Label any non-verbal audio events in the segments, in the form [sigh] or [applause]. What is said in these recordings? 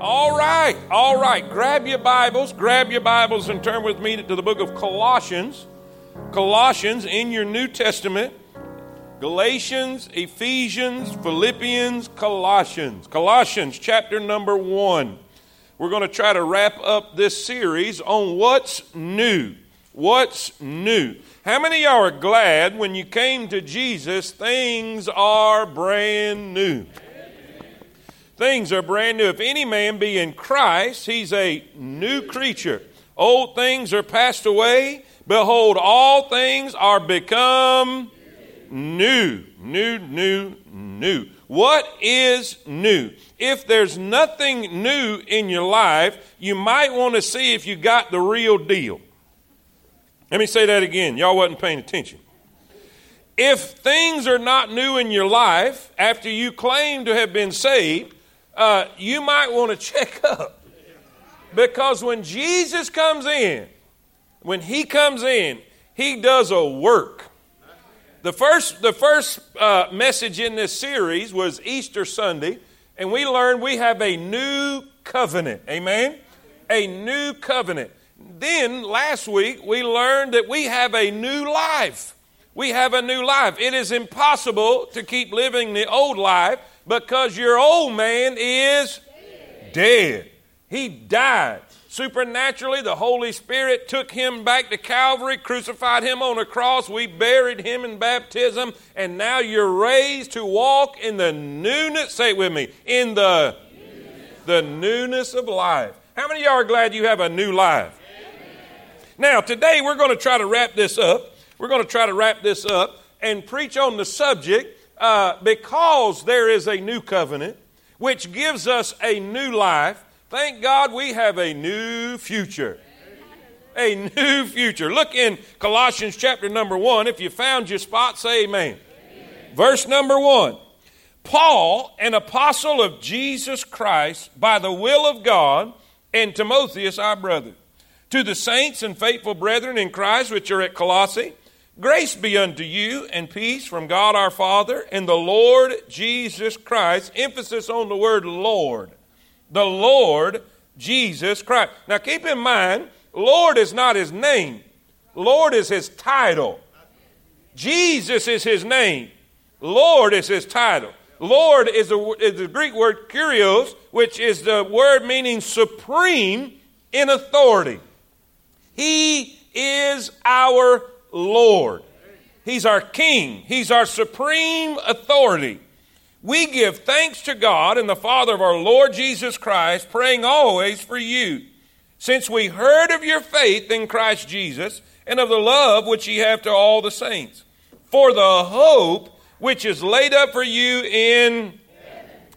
All right, all right. Grab your Bibles, grab your Bibles, and turn with me to the book of Colossians. Colossians in your New Testament. Galatians, Ephesians, Philippians, Colossians. Colossians chapter number one. We're going to try to wrap up this series on what's new. What's new? How many y'all are glad when you came to Jesus, things are brand new? Things are brand new. If any man be in Christ, he's a new creature. Old things are passed away. Behold, all things are become new. New, new, new. What is new? If there's nothing new in your life, you might want to see if you got the real deal. Let me say that again. Y'all wasn't paying attention. If things are not new in your life after you claim to have been saved, uh, you might want to check up. Because when Jesus comes in, when he comes in, he does a work. The first, the first uh, message in this series was Easter Sunday, and we learned we have a new covenant. Amen? A new covenant. Then last week we learned that we have a new life. We have a new life. It is impossible to keep living the old life because your old man is dead. dead. He died. Supernaturally, the Holy Spirit took him back to Calvary, crucified him on a cross. We buried him in baptism, and now you're raised to walk in the newness. Say it with me in the newness. the newness of life. How many of y'all are glad you have a new life? Now, today we're going to try to wrap this up. We're going to try to wrap this up and preach on the subject uh, because there is a new covenant, which gives us a new life, thank God we have a new future. A new future. Look in Colossians chapter number one. If you found your spot, say amen. amen. Verse number one Paul, an apostle of Jesus Christ, by the will of God, and Timotheus, our brother, to the saints and faithful brethren in Christ which are at Colossae Grace be unto you and peace from God our Father and the Lord Jesus Christ. Emphasis on the word Lord. The Lord Jesus Christ. Now keep in mind, Lord is not his name, Lord is his title. Jesus is his name, Lord is his title. Lord is the, is the Greek word kurios, which is the word meaning supreme in authority. He is our Lord. He's our King, He's our supreme authority. We give thanks to God and the Father of our Lord Jesus Christ, praying always for you, since we heard of your faith in Christ Jesus and of the love which ye have to all the saints, for the hope which is laid up for you in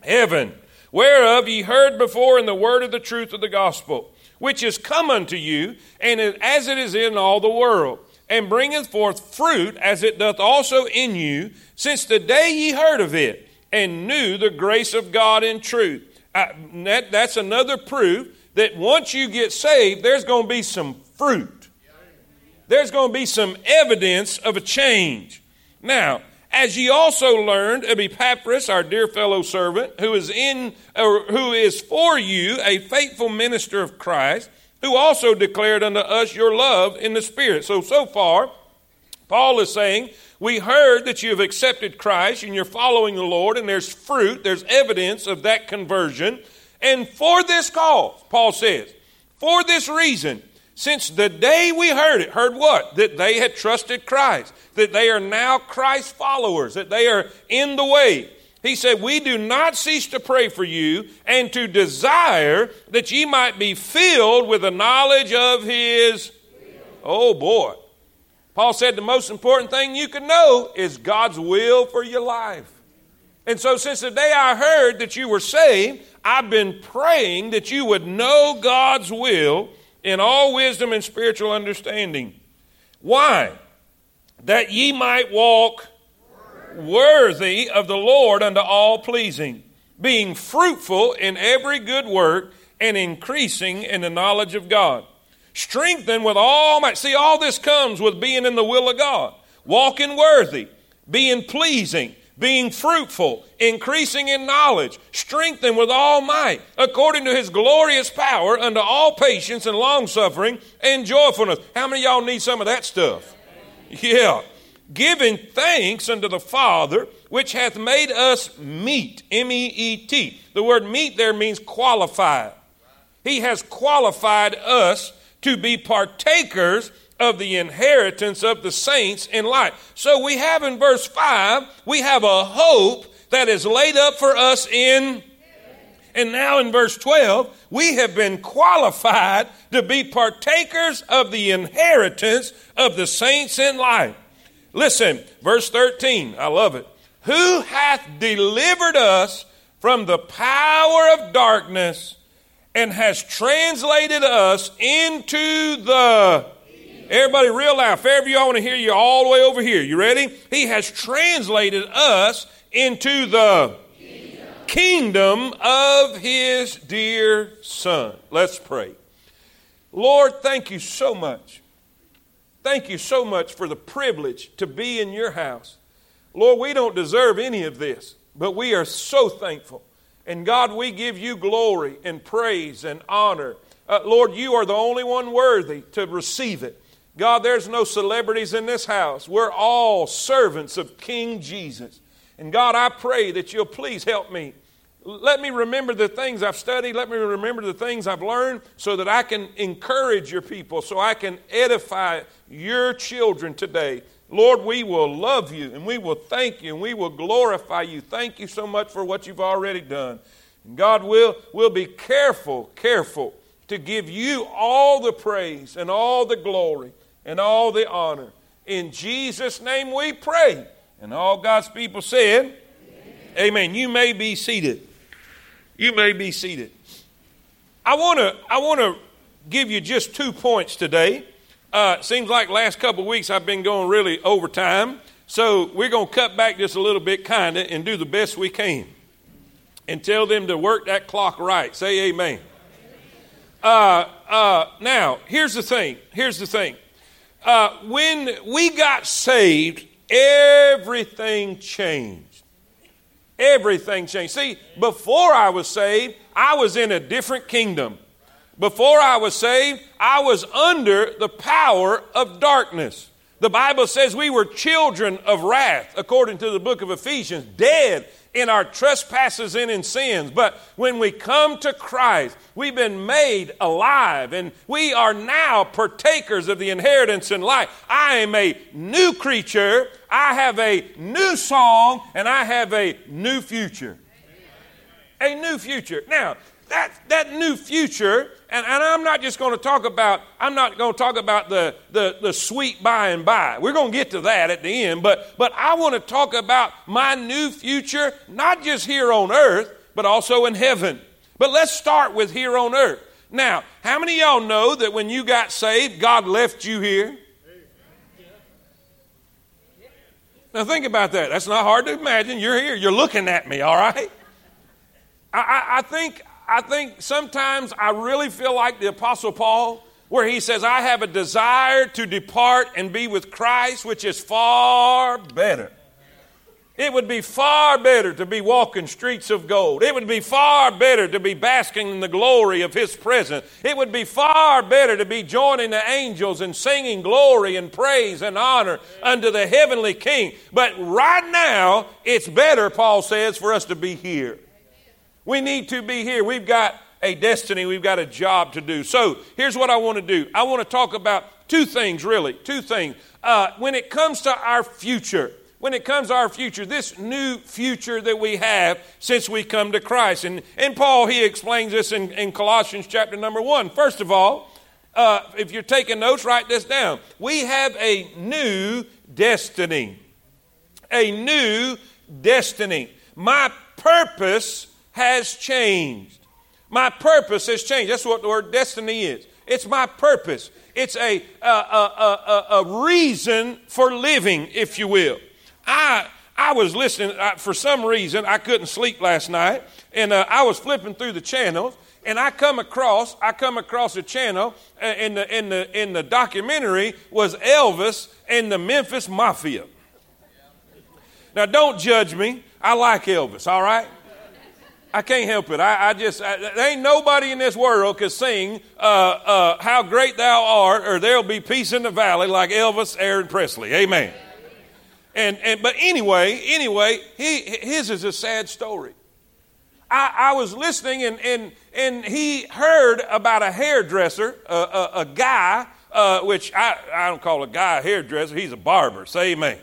heaven, whereof ye heard before in the word of the truth of the gospel, which is come unto you, and as it is in all the world and bringeth forth fruit as it doth also in you, since the day ye heard of it and knew the grace of God in truth. Uh, that, that's another proof that once you get saved, there's going to be some fruit. There's going to be some evidence of a change. Now, as ye also learned of Epaphras, our dear fellow servant, who is in, or who is for you a faithful minister of Christ, who also declared unto us your love in the Spirit. So, so far, Paul is saying, We heard that you have accepted Christ and you're following the Lord, and there's fruit, there's evidence of that conversion. And for this cause, Paul says, for this reason, since the day we heard it, heard what? That they had trusted Christ, that they are now Christ followers, that they are in the way. He said, We do not cease to pray for you and to desire that ye might be filled with the knowledge of his. Oh boy. Paul said the most important thing you can know is God's will for your life. And so, since the day I heard that you were saved, I've been praying that you would know God's will in all wisdom and spiritual understanding. Why? That ye might walk worthy of the Lord unto all pleasing, being fruitful in every good work and increasing in the knowledge of God. Strengthened with all might. See, all this comes with being in the will of God, walking worthy, being pleasing, being fruitful, increasing in knowledge, strengthened with all might, according to his glorious power, unto all patience and long suffering and joyfulness. How many y'all need some of that stuff? Yeah. Giving thanks unto the Father, which hath made us meet, M E E T. The word meet there means qualified. He has qualified us to be partakers of the inheritance of the saints in light. So we have in verse 5, we have a hope that is laid up for us in. And now in verse 12, we have been qualified to be partakers of the inheritance of the saints in light. Listen, verse 13, I love it. Who hath delivered us from the power of darkness and has translated us into the Everybody real loud. Fairview, I want to hear you all the way over here. You ready? He has translated us into the kingdom, kingdom of his dear son. Let's pray. Lord, thank you so much. Thank you so much for the privilege to be in your house. Lord, we don't deserve any of this, but we are so thankful. And God, we give you glory and praise and honor. Uh, Lord, you are the only one worthy to receive it. God, there's no celebrities in this house. We're all servants of King Jesus. And God, I pray that you'll please help me. Let me remember the things I've studied. Let me remember the things I've learned so that I can encourage your people, so I can edify your children today. Lord, we will love you and we will thank you and we will glorify you. Thank you so much for what you've already done. And God will will be careful, careful to give you all the praise and all the glory and all the honor. In Jesus' name we pray. And all God's people said, Amen. Amen. You may be seated. You may be seated. I want to I want to give you just two points today. Uh, seems like last couple weeks I've been going really overtime, so we're going to cut back just a little bit, kind of, and do the best we can, and tell them to work that clock right. Say Amen. Uh, uh, now, here's the thing. Here's the thing uh, when we got saved, everything changed. Everything changed. See, before I was saved, I was in a different kingdom. Before I was saved, I was under the power of darkness. The Bible says we were children of wrath, according to the book of Ephesians, dead in our trespasses and in sins. But when we come to Christ, we've been made alive and we are now partakers of the inheritance in life. I am a new creature. I have a new song and I have a new future. A new future. Now, that, that new future, and, and I'm not just going to talk about, I'm not going to talk about the, the, the sweet by and by. We're going to get to that at the end, but, but I want to talk about my new future, not just here on earth, but also in heaven. But let's start with here on earth. Now, how many y'all know that when you got saved, God left you here? Now, think about that. That's not hard to imagine. You're here, you're looking at me, all right? I, I, I think I think sometimes I really feel like the Apostle Paul, where he says, I have a desire to depart and be with Christ, which is far better. It would be far better to be walking streets of gold. It would be far better to be basking in the glory of His presence. It would be far better to be joining the angels and singing glory and praise and honor unto the heavenly King. But right now, it's better, Paul says, for us to be here. We need to be here. We've got a destiny, we've got a job to do. So here's what I want to do I want to talk about two things, really. Two things. Uh, when it comes to our future, when it comes to our future, this new future that we have since we come to Christ. And, and Paul, he explains this in, in Colossians chapter number one. First of all, uh, if you're taking notes, write this down. We have a new destiny. A new destiny. My purpose has changed. My purpose has changed. That's what the word destiny is. It's my purpose. It's a, a, a, a, a reason for living, if you will. I, I was listening, I, for some reason, I couldn't sleep last night, and uh, I was flipping through the channels, and I come across, I come across a channel uh, in the, in the, in the documentary was Elvis and the Memphis Mafia. Now, don't judge me. I like Elvis, all right? I can't help it. I, I just, I, there ain't nobody in this world can sing uh, uh, How Great Thou Art or There'll Be Peace in the Valley like Elvis Aaron Presley. Amen. And, and, but anyway, anyway, he, his is a sad story. I, I was listening and, and, and he heard about a hairdresser, a, a, a guy, uh, which I, I don't call a guy a hairdresser, he's a barber. Say amen.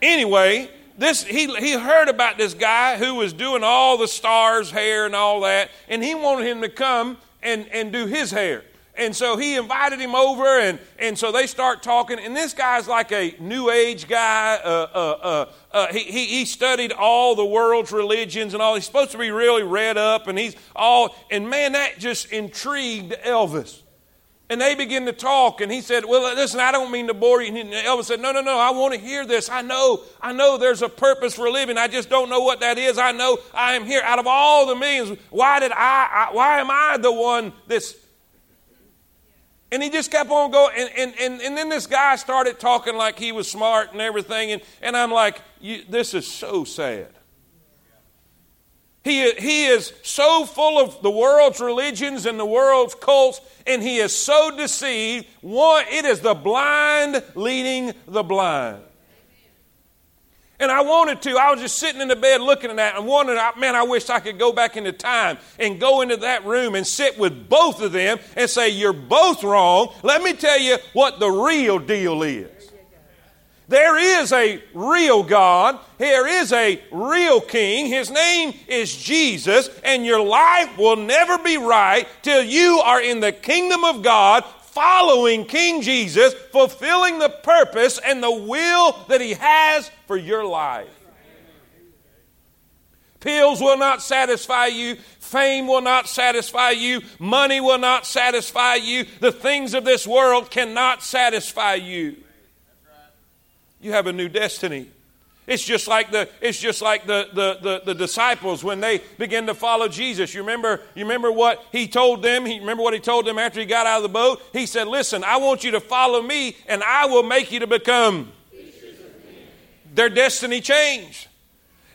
Anyway, this he, he heard about this guy who was doing all the stars hair and all that and he wanted him to come and, and do his hair. And so he invited him over and, and so they start talking and this guy's like a new age guy uh, uh, uh, uh he, he, he studied all the world's religions and all. He's supposed to be really read up and he's all and man that just intrigued elvis and they begin to talk, and he said, Well, listen, I don't mean to bore you. And Elvis said, No, no, no, I want to hear this. I know, I know there's a purpose for living. I just don't know what that is. I know I am here. Out of all the millions, why did I, I why am I the one that's and he just kept on going. And, and, and, and then this guy started talking like he was smart and everything. And, and I'm like, this is so sad. He, he is so full of the world's religions and the world's cults, and he is so deceived. One, it is the blind leading the blind. And I wanted to. I was just sitting in the bed looking at that and wondering, man, I wish I could go back into time and go into that room and sit with both of them and say, You're both wrong. Let me tell you what the real deal is. There is a real God. There is a real King. His name is Jesus, and your life will never be right till you are in the kingdom of God, following King Jesus, fulfilling the purpose and the will that He has for your life. Pills will not satisfy you. Fame will not satisfy you. Money will not satisfy you. The things of this world cannot satisfy you. You have a new destiny. It's just like the it's just like the, the, the, the, disciples when they begin to follow Jesus. You remember, you remember what he told them? He remember what he told them after he got out of the boat? He said, Listen, I want you to follow me, and I will make you to become their destiny changed.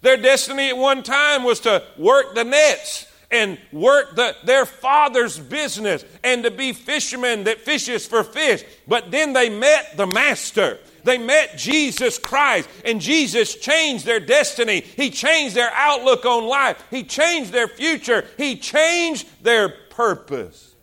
Their destiny at one time was to work the nets and work the, their father's business and to be fishermen that fishes for fish. But then they met the master. They met Jesus Christ, and Jesus changed their destiny. He changed their outlook on life. He changed their future. He changed their purpose.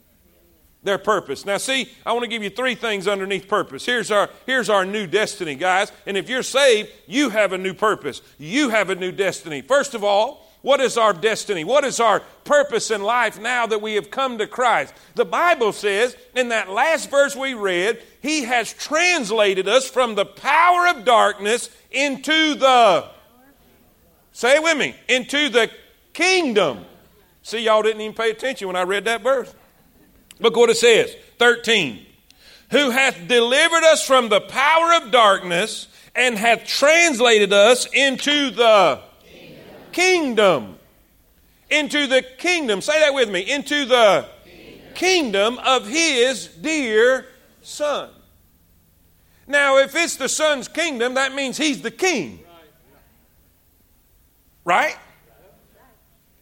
Their purpose. Now, see, I want to give you three things underneath purpose. Here's our, here's our new destiny, guys. And if you're saved, you have a new purpose. You have a new destiny. First of all, what is our destiny? What is our purpose in life now that we have come to Christ? The Bible says in that last verse we read, He has translated us from the power of darkness into the, say it with me, into the kingdom. See, y'all didn't even pay attention when I read that verse. Look what it says 13. Who hath delivered us from the power of darkness and hath translated us into the kingdom. Into the kingdom. Say that with me. Into the kingdom, kingdom of his dear son. Now, if it's the son's kingdom, that means he's the king. Right?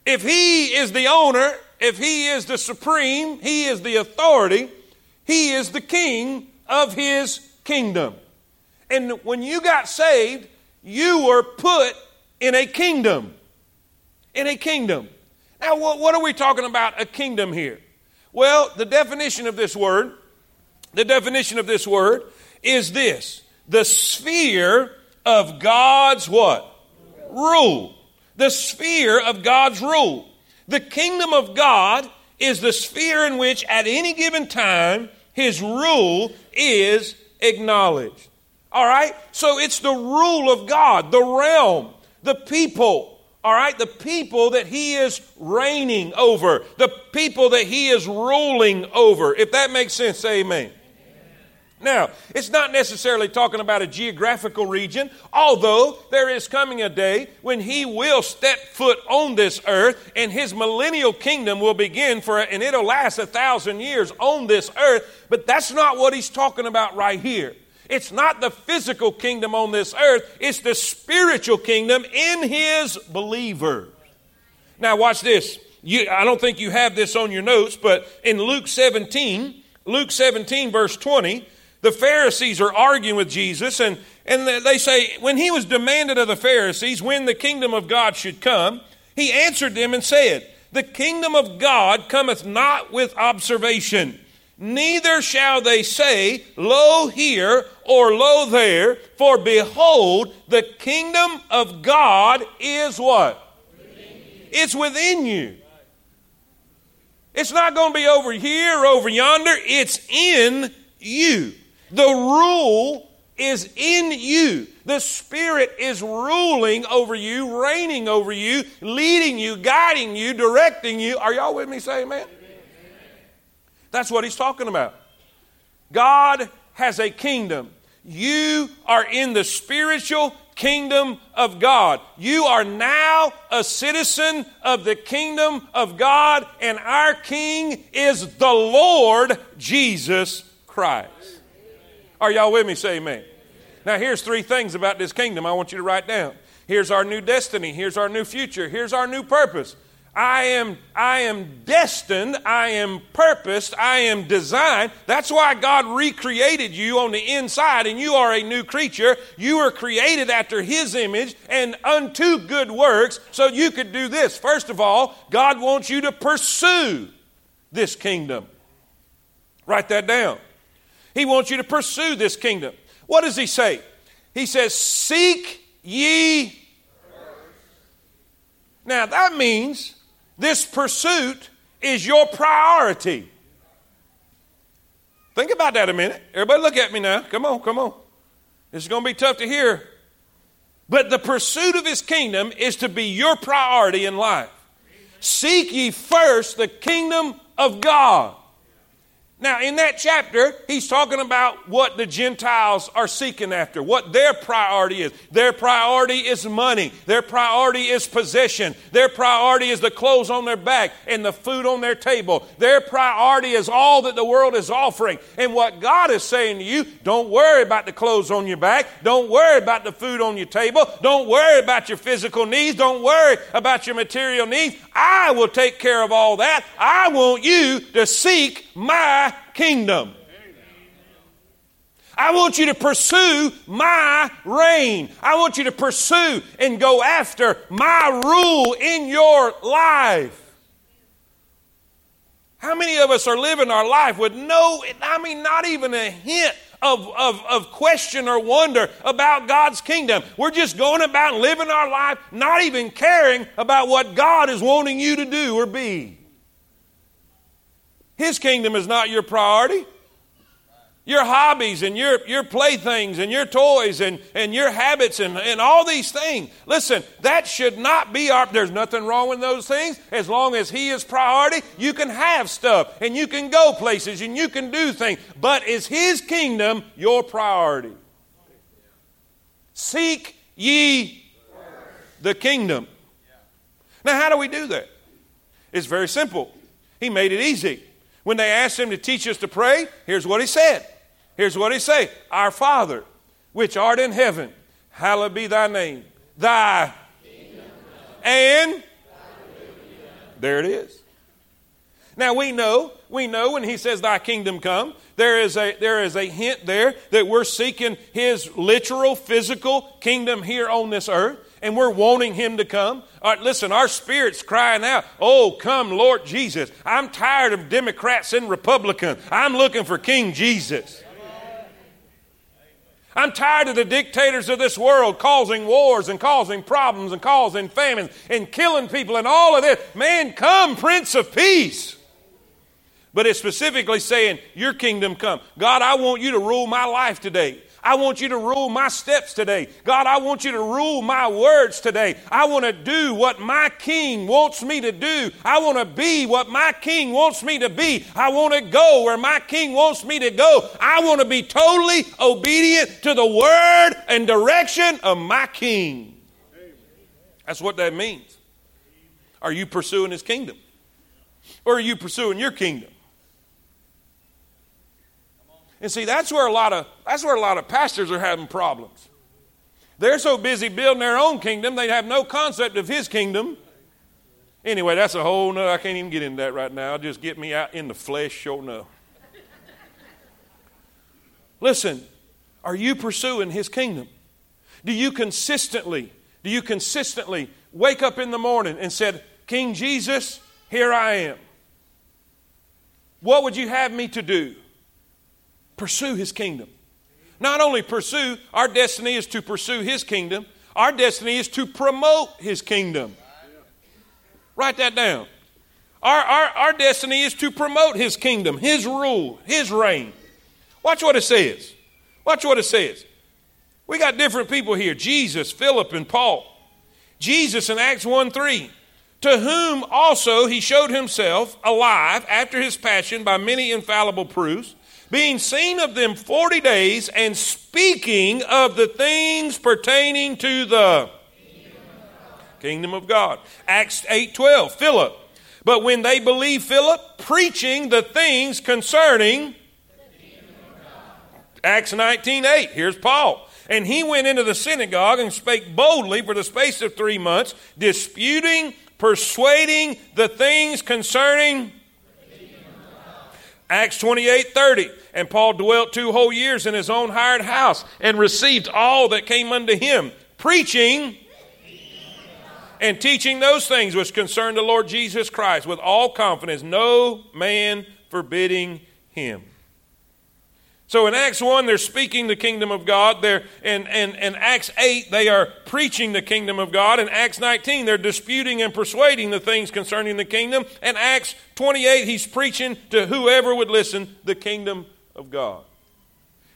If he is the owner, if he is the supreme, he is the authority, he is the king of his kingdom. And when you got saved, you were put in a kingdom in a kingdom. Now, what are we talking about a kingdom here? Well, the definition of this word, the definition of this word is this the sphere of God's what? Rule. The sphere of God's rule. The kingdom of God is the sphere in which at any given time his rule is acknowledged. All right? So it's the rule of God, the realm, the people, all right, the people that he is reigning over, the people that he is ruling over. If that makes sense, say amen. Now, it's not necessarily talking about a geographical region, although there is coming a day when he will step foot on this earth and his millennial kingdom will begin for, and it'll last a thousand years on this earth. But that's not what he's talking about right here. It's not the physical kingdom on this earth, it's the spiritual kingdom in his believer. Now, watch this. You, I don't think you have this on your notes, but in Luke 17, Luke 17, verse 20, the Pharisees are arguing with Jesus, and, and they say, when he was demanded of the Pharisees when the kingdom of God should come, he answered them and said, The kingdom of God cometh not with observation, neither shall they say, Lo here or lo there, for behold, the kingdom of God is what? It's within you. It's not going to be over here or over yonder. It's in you. The rule is in you. The Spirit is ruling over you, reigning over you, leading you, guiding you, directing you. Are y'all with me? Say amen. That's what he's talking about. God has a kingdom. You are in the spiritual kingdom of God. You are now a citizen of the kingdom of God, and our King is the Lord Jesus Christ. Are y'all with me? Say amen. Now, here's three things about this kingdom I want you to write down. Here's our new destiny. Here's our new future. Here's our new purpose. I am, I am destined, I am purposed, I am designed. That's why God recreated you on the inside, and you are a new creature. You were created after His image and unto good works, so you could do this. First of all, God wants you to pursue this kingdom. Write that down. He wants you to pursue this kingdom. What does He say? He says, Seek ye. Now that means this pursuit is your priority. Think about that a minute. Everybody, look at me now. Come on, come on. This is going to be tough to hear. But the pursuit of his kingdom is to be your priority in life. Seek ye first the kingdom of God now, in that chapter, he's talking about what the Gentiles are seeking after, what their priority is. Their priority is money, their priority is possession, their priority is the clothes on their back and the food on their table. Their priority is all that the world is offering. And what God is saying to you, don't worry about the clothes on your back, don't worry about the food on your table, don't worry about your physical needs, don't worry about your material needs. I will take care of all that. I want you to seek my kingdom. I want you to pursue my reign. I want you to pursue and go after my rule in your life. How many of us are living our life with no, I mean, not even a hint of, of, of question or wonder about God's kingdom? We're just going about living our life, not even caring about what God is wanting you to do or be. His kingdom is not your priority. Your hobbies and your, your playthings and your toys and, and your habits and, and all these things. Listen, that should not be our, there's nothing wrong with those things. As long as He is priority, you can have stuff and you can go places and you can do things. But is His kingdom your priority? Seek ye the kingdom. Now, how do we do that? It's very simple. He made it easy. When they asked him to teach us to pray, here's what he said. Here's what he said Our Father, which art in heaven, hallowed be thy name. Thy and there it is. Now we know, we know when he says thy kingdom come, there is a there is a hint there that we're seeking his literal physical kingdom here on this earth and we're wanting Him to come. Right, listen, our spirit's crying out, Oh, come, Lord Jesus. I'm tired of Democrats and Republicans. I'm looking for King Jesus. I'm tired of the dictators of this world causing wars and causing problems and causing famines and killing people and all of this. Man, come, Prince of Peace. But it's specifically saying, Your kingdom come. God, I want you to rule my life today. I want you to rule my steps today. God, I want you to rule my words today. I want to do what my king wants me to do. I want to be what my king wants me to be. I want to go where my king wants me to go. I want to be totally obedient to the word and direction of my king. That's what that means. Are you pursuing his kingdom? Or are you pursuing your kingdom? And see, that's where a lot of that's where a lot of pastors are having problems. They're so busy building their own kingdom, they have no concept of his kingdom. Anyway, that's a whole no, I can't even get into that right now. Just get me out in the flesh, sure enough. Listen, are you pursuing his kingdom? Do you consistently, do you consistently wake up in the morning and said, King Jesus, here I am. What would you have me to do? Pursue his kingdom. Not only pursue, our destiny is to pursue his kingdom, our destiny is to promote his kingdom. Write that down. Our, our, our destiny is to promote his kingdom, his rule, his reign. Watch what it says. Watch what it says. We got different people here Jesus, Philip, and Paul. Jesus in Acts 1 3, to whom also he showed himself alive after his passion by many infallible proofs, being seen of them 40 days and speaking of the things pertaining to the kingdom of God. Acts 8 12, Philip. But when they believed Philip, preaching the things concerning Acts 19 8, here's Paul. And he went into the synagogue and spake boldly for the space of three months, disputing, persuading the things concerning Acts 28 30. And Paul dwelt two whole years in his own hired house and received all that came unto him, preaching and teaching those things which concern the Lord Jesus Christ with all confidence, no man forbidding him. So in Acts 1, they're speaking the kingdom of God. They're, in, in, in Acts 8, they are preaching the kingdom of God. In Acts 19, they're disputing and persuading the things concerning the kingdom. In Acts 28, he's preaching to whoever would listen the kingdom of God.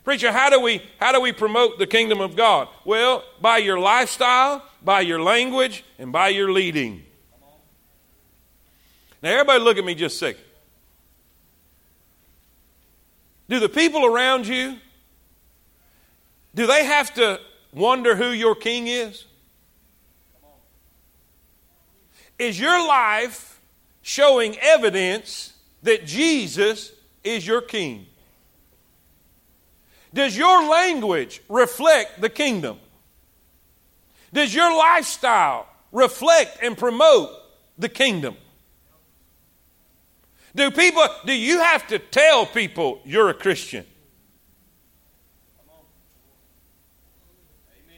Preacher, how do we how do we promote the kingdom of God? Well, by your lifestyle, by your language, and by your leading. Now everybody look at me just a second. Do the people around you, do they have to wonder who your king is? Is your life showing evidence that Jesus is your king? Does your language reflect the kingdom? Does your lifestyle reflect and promote the kingdom? Do people, do you have to tell people you're a Christian?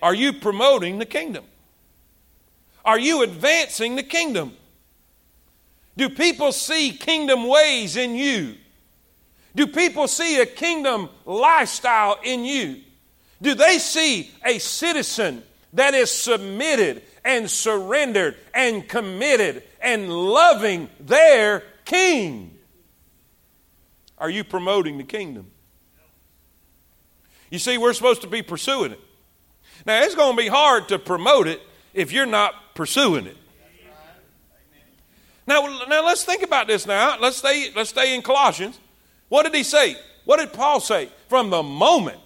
Are you promoting the kingdom? Are you advancing the kingdom? Do people see kingdom ways in you? Do people see a kingdom lifestyle in you? Do they see a citizen that is submitted and surrendered and committed and loving their king. Are you promoting the kingdom? You see, we're supposed to be pursuing it. Now, it's going to be hard to promote it if you're not pursuing it. Now, now let's think about this now. Let's stay, let's stay in Colossians. What did he say? What did Paul say? From the moment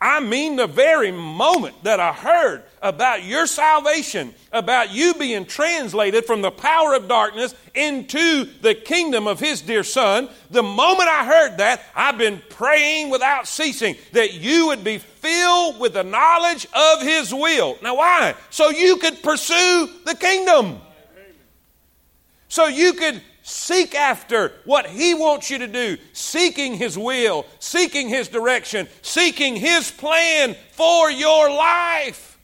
I mean, the very moment that I heard about your salvation, about you being translated from the power of darkness into the kingdom of His dear Son, the moment I heard that, I've been praying without ceasing that you would be filled with the knowledge of His will. Now, why? So you could pursue the kingdom. So you could Seek after what He wants you to do, seeking His will, seeking His direction, seeking His plan for your life.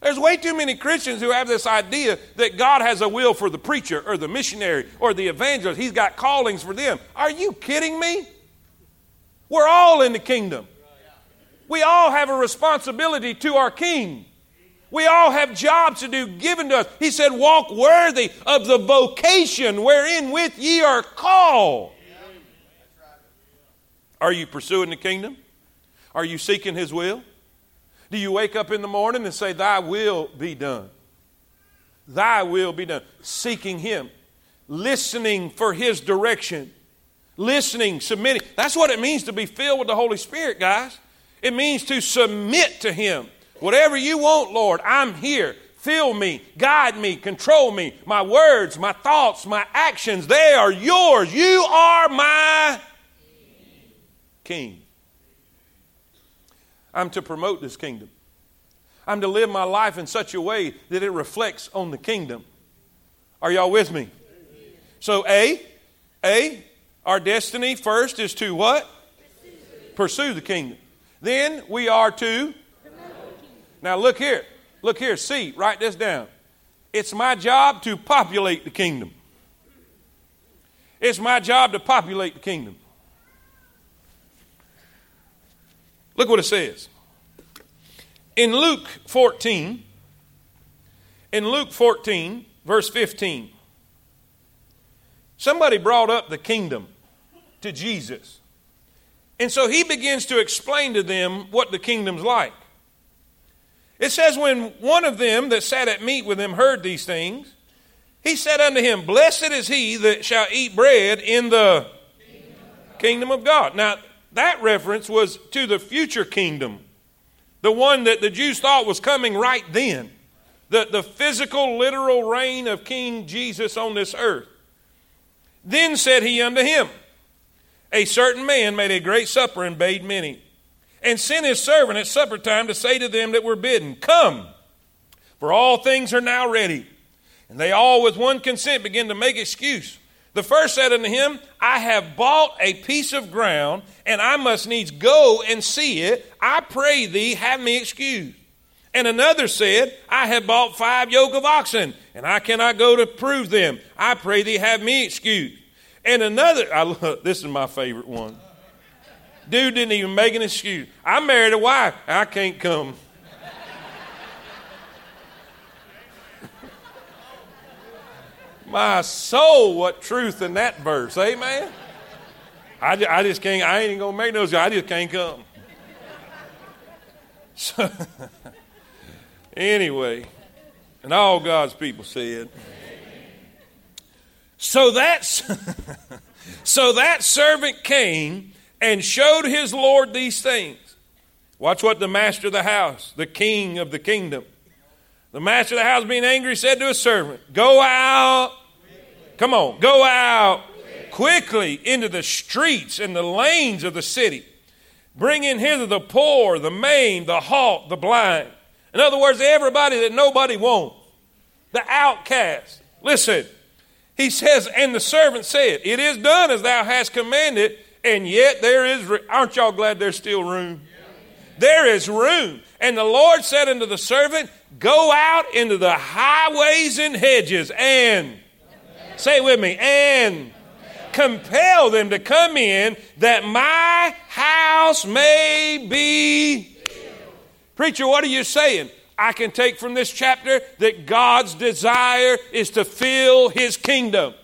There's way too many Christians who have this idea that God has a will for the preacher or the missionary or the evangelist. He's got callings for them. Are you kidding me? We're all in the kingdom. We all have a responsibility to our King. We all have jobs to do given to us. He said, Walk worthy of the vocation wherein with ye are called. Are you pursuing the kingdom? Are you seeking his will? Do you wake up in the morning and say, Thy will be done? Thy will be done. Seeking him, listening for his direction, listening, submitting. That's what it means to be filled with the Holy Spirit, guys. It means to submit to him. Whatever you want, Lord, I'm here. Fill me, guide me, control me. My words, my thoughts, my actions, they are yours. You are my. king. I'm to promote this kingdom. I'm to live my life in such a way that it reflects on the kingdom. Are y'all with me? So, A, A, our destiny first is to what? Pursue the kingdom. Then we are to. Now, look here. Look here. See, write this down. It's my job to populate the kingdom. It's my job to populate the kingdom. Look what it says. In Luke 14, in Luke 14, verse 15, somebody brought up the kingdom to Jesus. And so he begins to explain to them what the kingdom's like. It says, When one of them that sat at meat with him heard these things, he said unto him, Blessed is he that shall eat bread in the kingdom of God. Now, that reference was to the future kingdom, the one that the Jews thought was coming right then, the, the physical, literal reign of King Jesus on this earth. Then said he unto him, A certain man made a great supper and bade many, and sent his servant at supper time to say to them that were bidden, Come, for all things are now ready. And they all with one consent began to make excuse. The first said unto him, I have bought a piece of ground, and I must needs go and see it. I pray thee, have me excused. And another said, I have bought five yoke of oxen, and I cannot go to prove them. I pray thee, have me excused. And another, I [laughs] love, this is my favorite one. Dude didn't even make an excuse. I married a wife, I can't come. [laughs] My soul, what truth in that verse. Amen. I, I just can't, I ain't going to make those, I just can't come. [laughs] So, [laughs] anyway, and all God's people said. So that's so that servant came and showed his Lord these things. Watch what the master of the house, the king of the kingdom, the master of the house, being angry, said to his servant, Go out. Come on, go out quickly into the streets and the lanes of the city. Bring in hither the poor, the maimed, the halt, the blind. In other words, everybody that nobody wants, the outcast. Listen, he says, and the servant said, It is done as thou hast commanded, and yet there is, aren't y'all glad there's still room? There is room. And the Lord said unto the servant, Go out into the highways and hedges and, say it with me, and compel them to come in that my house may be. Preacher, what are you saying? I can take from this chapter that God's desire is to fill his kingdom.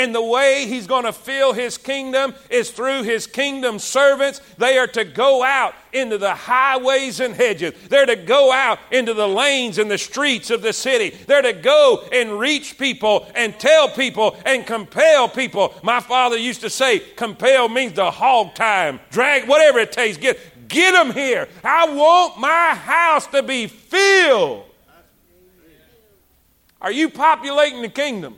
And the way he's going to fill his kingdom is through his kingdom servants. They are to go out into the highways and hedges. They're to go out into the lanes and the streets of the city. They're to go and reach people and tell people and compel people. My father used to say, compel means to hog time, drag, whatever it takes. Get, get them here. I want my house to be filled. Are you populating the kingdom?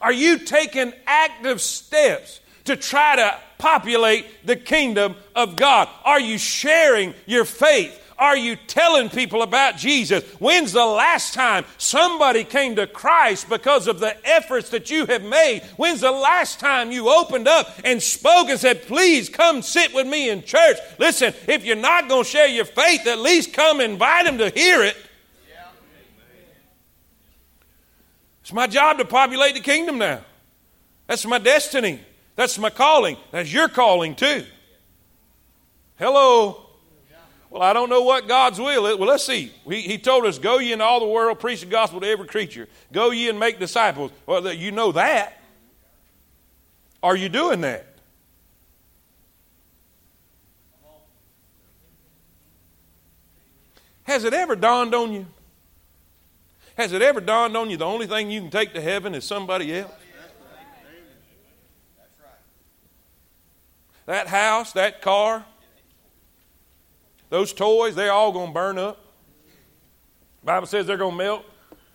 Are you taking active steps to try to populate the kingdom of God? Are you sharing your faith? Are you telling people about Jesus? When's the last time somebody came to Christ because of the efforts that you have made? When's the last time you opened up and spoke and said, Please come sit with me in church? Listen, if you're not going to share your faith, at least come invite them to hear it. It's my job to populate the kingdom now. That's my destiny. That's my calling. That's your calling too. Hello. Well, I don't know what God's will is. Well, let's see. He, he told us, Go ye into all the world, preach the gospel to every creature. Go ye and make disciples. Well, you know that. Are you doing that? Has it ever dawned on you has it ever dawned on you the only thing you can take to heaven is somebody else? That house, that car, those toys, they're all going to burn up. The Bible says they're going to melt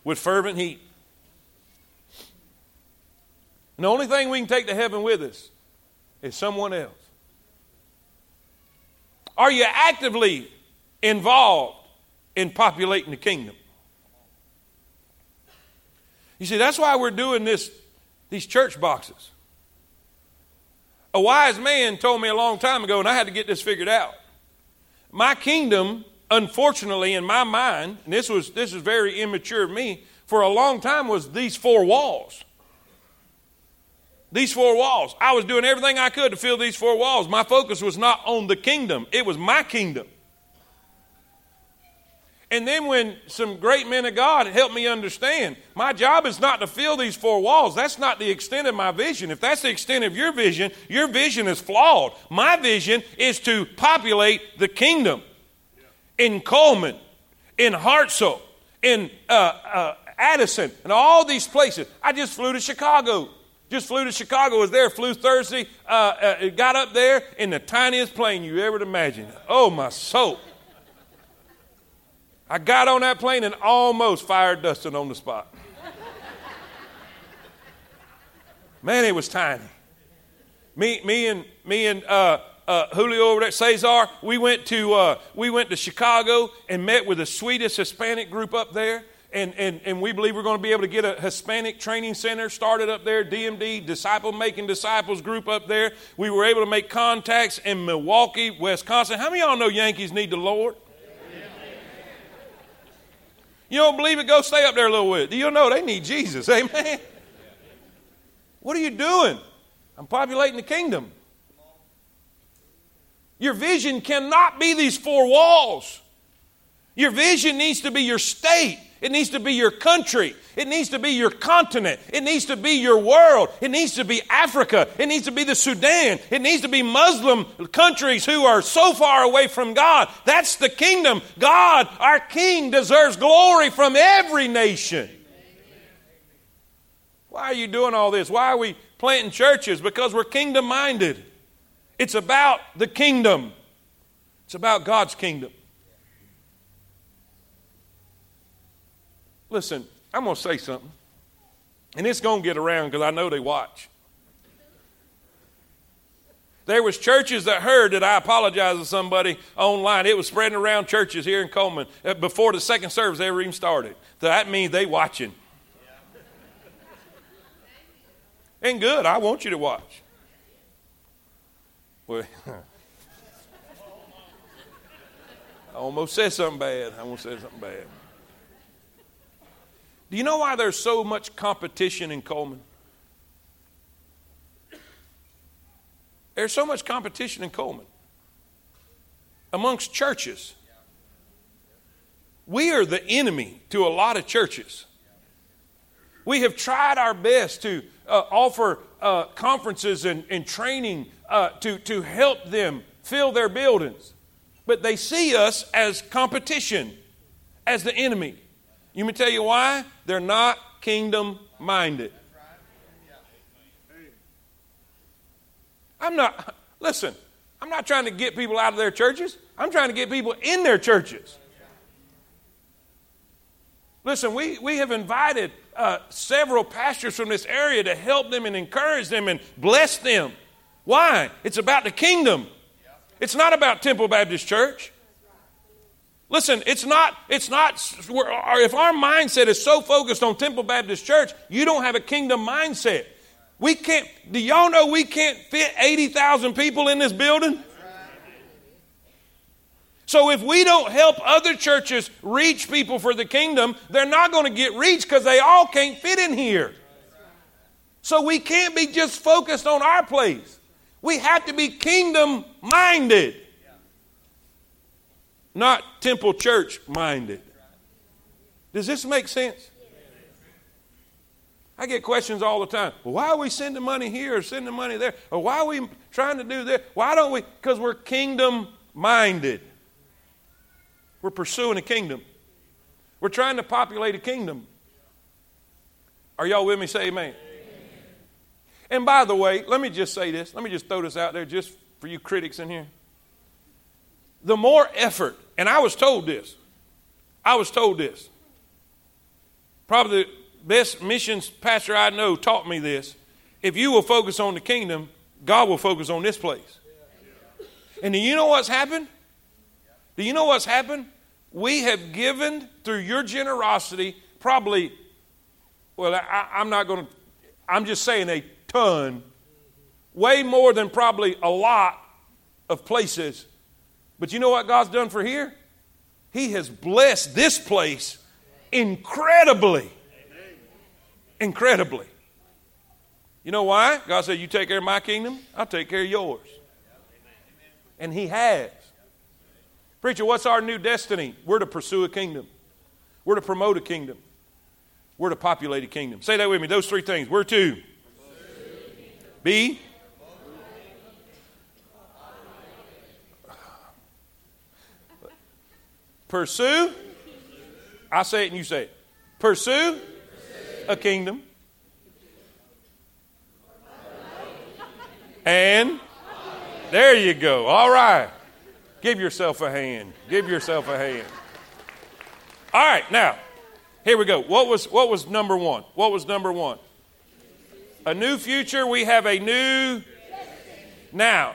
with fervent heat. And the only thing we can take to heaven with us is someone else. Are you actively involved in populating the kingdom? You see, that's why we're doing this, these church boxes. A wise man told me a long time ago, and I had to get this figured out. My kingdom, unfortunately, in my mind, and this was this is very immature of me, for a long time was these four walls. These four walls. I was doing everything I could to fill these four walls. My focus was not on the kingdom, it was my kingdom. And then when some great men of God helped me understand, my job is not to fill these four walls. That's not the extent of my vision. If that's the extent of your vision, your vision is flawed. My vision is to populate the kingdom in Cullman, in Hartselle, in uh, uh, Addison, and all these places. I just flew to Chicago. Just flew to Chicago, was there, flew Thursday, uh, uh got up there in the tiniest plane you ever imagined. Oh, my soul. I got on that plane and almost fired Dustin on the spot. Man, it was tiny. Me, me and me and uh, uh, Julio over there, Cesar, we went to uh, we went to Chicago and met with the sweetest Hispanic group up there. And, and, and we believe we're going to be able to get a Hispanic training center started up there, DMD, Disciple Making Disciples group up there. We were able to make contacts in Milwaukee, Wisconsin. How many of y'all know Yankees need the Lord? You don't believe it? Go stay up there a little bit. Do you know they need Jesus? [laughs] Amen. What are you doing? I'm populating the kingdom. Your vision cannot be these four walls. Your vision needs to be your state. It needs to be your country. It needs to be your continent. It needs to be your world. It needs to be Africa. It needs to be the Sudan. It needs to be Muslim countries who are so far away from God. That's the kingdom. God, our King, deserves glory from every nation. Why are you doing all this? Why are we planting churches? Because we're kingdom minded. It's about the kingdom, it's about God's kingdom. Listen, I'm going to say something, and it's going to get around because I know they watch. There was churches that heard that I apologized to somebody online. It was spreading around churches here in Cullman uh, before the second service ever even started. So that means they watching. And good. I want you to watch. Well, [laughs] I almost said something bad. I almost said something bad. Do you know why there's so much competition in Cullman? There's so much competition in Cullman amongst churches. We are the enemy to a lot of churches. We have tried our best to uh, offer uh, conferences and, and training uh, to, to help them fill their buildings, but they see us as competition, as the enemy. You may tell you why? They're not kingdom minded. I'm not, listen, I'm not trying to get people out of their churches. I'm trying to get people in their churches. Listen, we, we have invited uh, several pastors from this area to help them and encourage them and bless them. Why? It's about the kingdom. It's not about Temple Baptist Church. Listen, it's not, it's not, if our mindset is so focused on Temple Baptist Church, you don't have a kingdom mindset. We can't, do y'all know we can't fit 80,000 people in this building? So if we don't help other churches reach people for the kingdom, they're not going to get reached because they all can't fit in here. So we can't be just focused on our place. We have to be kingdom minded not temple church minded. Does this make sense? I get questions all the time. Why are we sending money here or sending money there? Or why are we trying to do this? Why don't we? Because we're kingdom minded. We're pursuing a kingdom. We're trying to populate a kingdom. Are y'all with me? Say amen. amen. And by the way, let me just say this. Let me just throw this out there just for you critics in here. The more effort and I was told this. I was told this. Probably the best missions pastor I know taught me this. If you will focus on the kingdom, God will focus on this place. And do you know what's happened? Do you know what's happened? We have given through your generosity probably, well, I, I'm not going to, I'm just saying a ton, way more than probably a lot of places. But you know what God's done for here? He has blessed this place incredibly. Incredibly. You know why? God said, You take care of my kingdom, I'll take care of yours. And He has. Preacher, what's our new destiny? We're to pursue a kingdom, we're to promote a kingdom, we're to populate a kingdom. Say that with me. Those three things. We're to be. Pursue. I say it and you say it. Pursue a kingdom. And there you go. All right. Give yourself a hand. Give yourself a hand. All right, now, here we go. What was what was number 1? What was number 1? A new future, we have a new Now,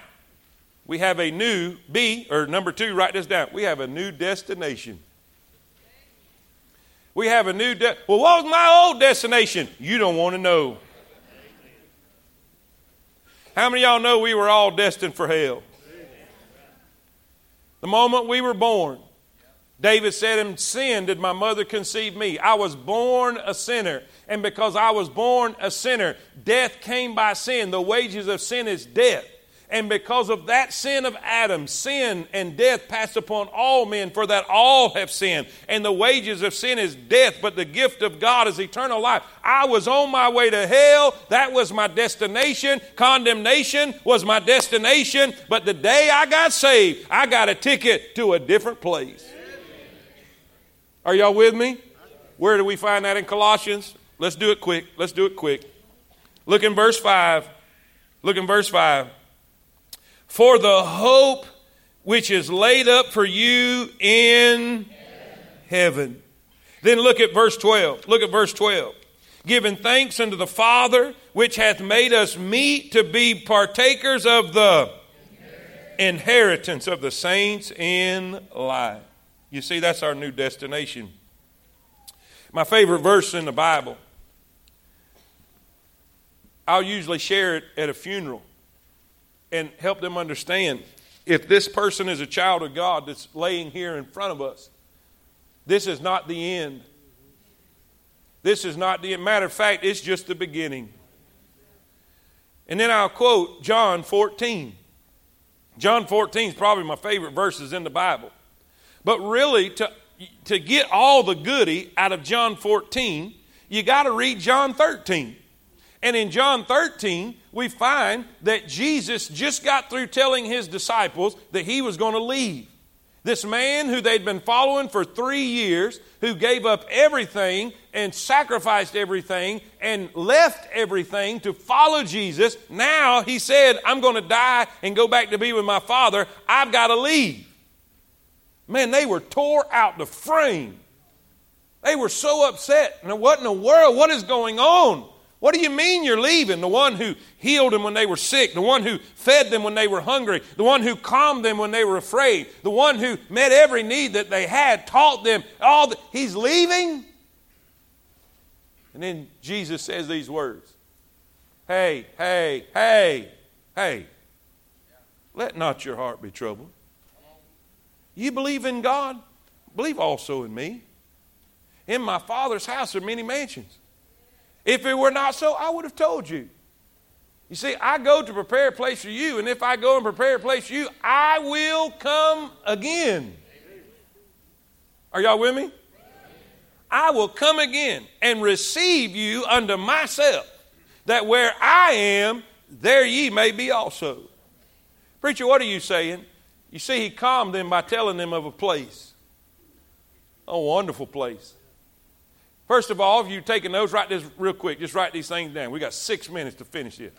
we have a new B or number 2, write this down. We have a new destination. We have a new de- Well, what was my old destination? You don't want to know. How many of y'all know we were all destined for hell? The moment we were born, David said, In sin did my mother conceive me. I was born a sinner. And because I was born a sinner, death came by sin. The wages of sin is death. And because of that sin of Adam, sin and death passed upon all men, for that all have sinned. And the wages of sin is death, but the gift of God is eternal life. I was on my way to hell. That was my destination. Condemnation was my destination. But the day I got saved, I got a ticket to a different place. Are y'all with me? Where do we find that in Colossians? Let's do it quick. Let's do it quick. Look in verse 5. Look in verse 5 for the hope which is laid up for you in heaven. Then look at verse 12. Look at verse 12. Giving thanks unto the Father, which hath made us meet to be partakers of the inheritance of the saints in life. You see, that's our new destination. My favorite verse in the Bible. I'll usually share it at a funeral and help them understand if this person is a child of God that's laying here in front of us, this is not the end. This is not the matter of fact, it's just the beginning. And then I'll quote John 14. John 14 is probably my favorite verses in the Bible. But really, to, to get all the goody out of John 14, you got to read John 13. And in John 13, we find that Jesus just got through telling his disciples that he was going to leave. This man who they'd been following for three years, who gave up everything and sacrificed everything and left everything to follow Jesus, now he said, I'm going to die and go back to be with my Father. I've got to leave. Man, they were tore out the frame. They were so upset. And what in the world? What is going on? What do you mean you're leaving? The one who healed them when they were sick, the one who fed them when they were hungry, the one who calmed them when they were afraid, the one who met every need that they had, taught them all he's leaving? And then Jesus says these words. Hey, hey, hey, hey. Let not your heart be troubled. You believe in God? Believe also in me. In my Father's house are many mansions. If it were not so, I would have told you. You see, I go to prepare a place for you, and if I go and prepare a place for you, I will come again. Are y'all with me? I will come again and receive you unto myself, that where I am, there ye may be also. Preacher, what are you saying? You see, he calmed them by telling them of a place. A wonderful place. First of all, if you're taking notes, write this real quick. Just write these things down. We got six minutes to finish it.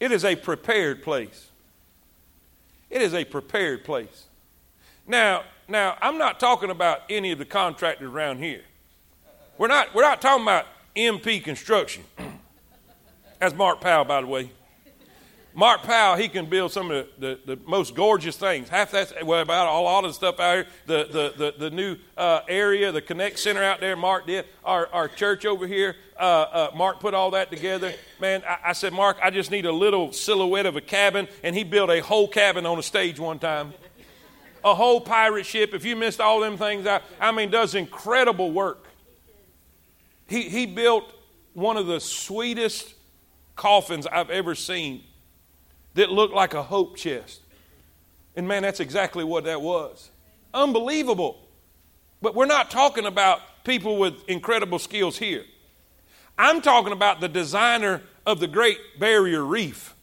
It is a prepared place. It is a prepared place. Now, now I'm not talking about any of the contractors around here. We're not, we're not talking about MP Construction. [clears throat] That's Mark Powell, by the way. Mark Powell, he can build some of the, the, the, most gorgeous things. Half that's well, about a lot of the stuff out here. The, the, the, the new uh, area, the Connect Center out there, Mark did. Our, our church over here, uh, uh, Mark put all that together. Man, I, I, said, Mark, I just need a little silhouette of a cabin. And he built a whole cabin on a stage one time. A whole pirate ship. If you missed all them things out, I mean, does incredible work. He, he built one of the sweetest coffins I've ever seen that looked like a hope chest. And man, that's exactly what that was. Unbelievable. But we're not talking about people with incredible skills here. I'm talking about the designer of the Great Barrier Reef.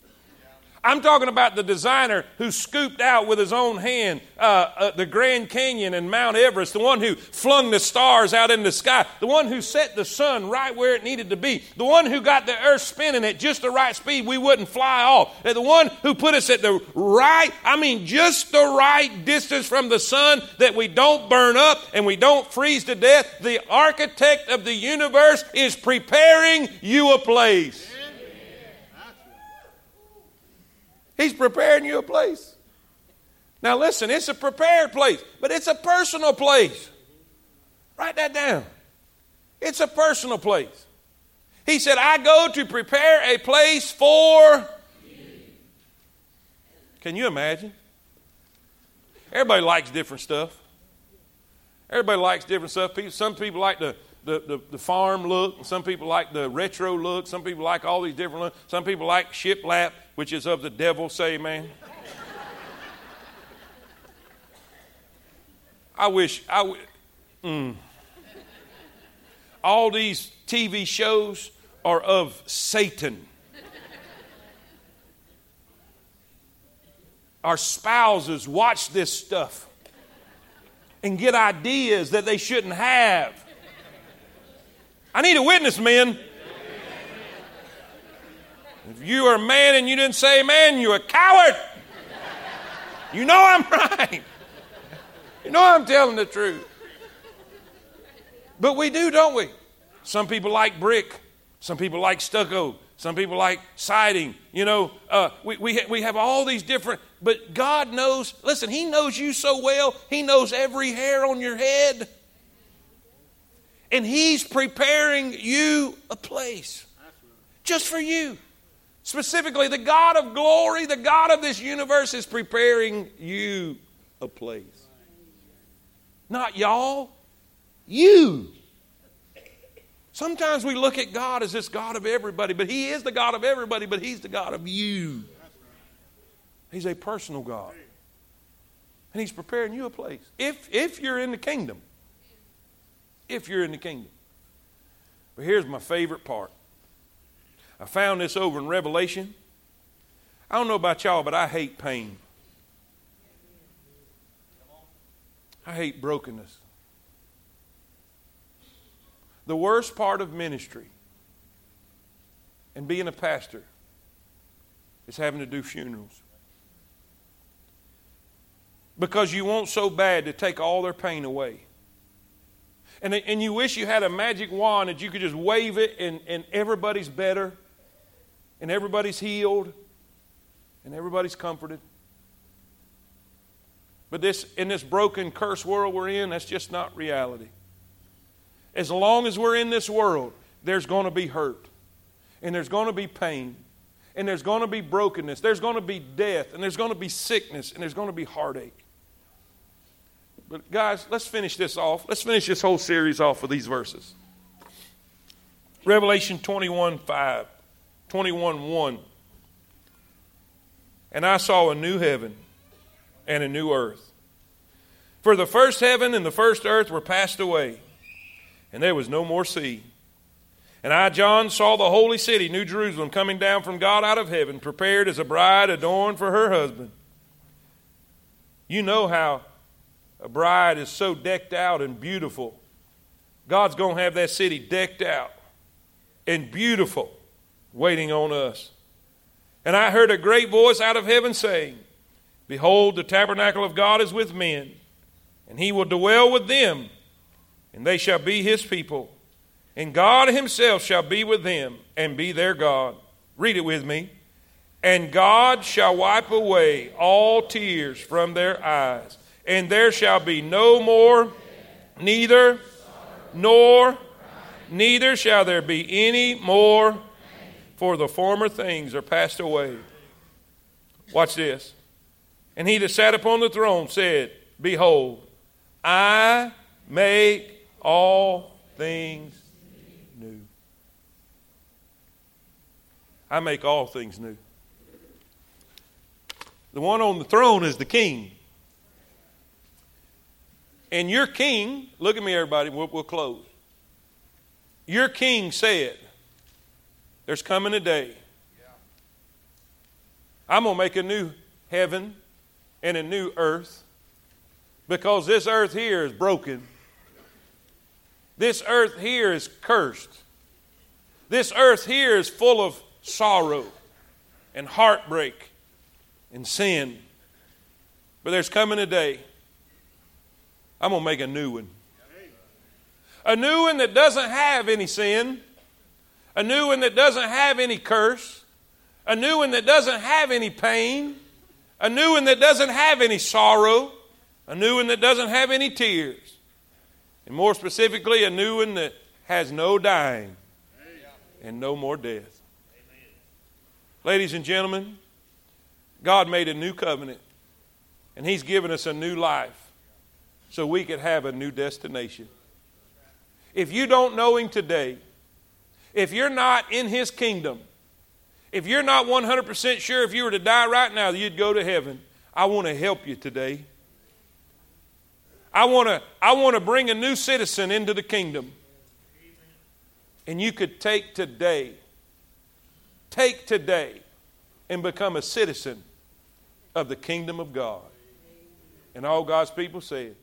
I'm talking about the designer who scooped out with his own hand uh, uh, the Grand Canyon and Mount Everest, the one who flung the stars out in the sky, the one who set the sun right where it needed to be, the one who got the earth spinning at just the right speed we wouldn't fly off, the one who put us at the right, I mean, just the right distance from the sun that we don't burn up and we don't freeze to death. The architect of the universe is preparing you a place. He's preparing you a place. Now, listen, it's a prepared place, but it's a personal place. Write that down. It's a personal place. He said, I go to prepare a place for. Can you imagine? Everybody likes different stuff. Everybody likes different stuff. Some people like the, the, the, the, farm look. Some people like the retro look. Some people like all these different looks. Some people like shiplap which is of the devil. Say amen. I wish I would. Mm. All these TV shows are of Satan. Our spouses watch this stuff and get ideas that they shouldn't have. I need a witness, men. If you are a man and you didn't say amen, you're a coward. You know I'm [laughs] right. You know I'm telling the truth. But we do, don't we? Some people like brick. Some people like stucco. Some people like siding. You know, uh, we, we, we have all these different, but God knows, listen, He knows you so well. He knows every hair on your head. And He's preparing you a place just for you. Specifically, the God of glory, the God of this universe, is preparing you a place. Not y'all, you. Sometimes we look at God as this God of everybody, but He is the God of everybody, but He's the God of you. He's a personal God. And He's preparing you a place. If, if you're in the kingdom. If you're in the kingdom. But here's my favorite part I found this over in Revelation. I don't know about y'all, but I hate pain. I hate brokenness. The worst part of ministry and being a pastor is having to do funerals. Because you want so bad to take all their pain away. And, and you wish you had a magic wand that you could just wave it and, and everybody's better and everybody's healed and everybody's comforted. But this in this broken, cursed world we're in, that's just not reality. As long as we're in this world, there's going to be hurt, and there's going to be pain, and there's going to be brokenness, there's going to be death, and there's going to be sickness, and there's going to be heartache. But, guys, let's finish this off. Let's finish this whole series off with these verses. Revelation 21 5. 21 1. And I saw a new heaven and a new earth. For the first heaven and the first earth were passed away, and there was no more sea. And I, John, saw the holy city, New Jerusalem, coming down from God out of heaven, prepared as a bride adorned for her husband. You know how a bride is so decked out and beautiful. God's going to have that city decked out and beautiful waiting on us. And I heard a great voice out of heaven saying, Behold, the tabernacle of God is with men, and he will dwell with them, and they shall be his people. And God himself shall be with them and be their God. Read it with me. And God shall wipe away all tears from their eyes, and there shall be no more, neither, nor, neither shall there be any more, for the former things are passed away. Watch this. And he that sat upon the throne said, Behold, I make all things new. I make all things new. The one on the throne is the king. And your king, look at me, everybody, we'll, we'll close. Your king said, There's coming a day. I'm going to make a new heaven and a new earth because this earth here is broken. This earth here is cursed. This earth here is full of sorrow and heartbreak and sin. But there's coming a day, I'm going to make a new one. A new one that doesn't have any sin, a new one that doesn't have any curse, a new one that doesn't have any pain, a new one that doesn't have any sorrow, a new one that doesn't have any tears, and more specifically, a new one that has no dying and no more death. Ladies and gentlemen, God made a new covenant, and He's given us a new life so we could have a new destination. If you don't know Him today, if you're not in His kingdom, if you're not 100% sure if you were to die right now, you'd go to heaven, I want to help you today. I want to I want to bring a new citizen into the kingdom. And you could take today, take today, and become a citizen of the kingdom of God. And all God's people said,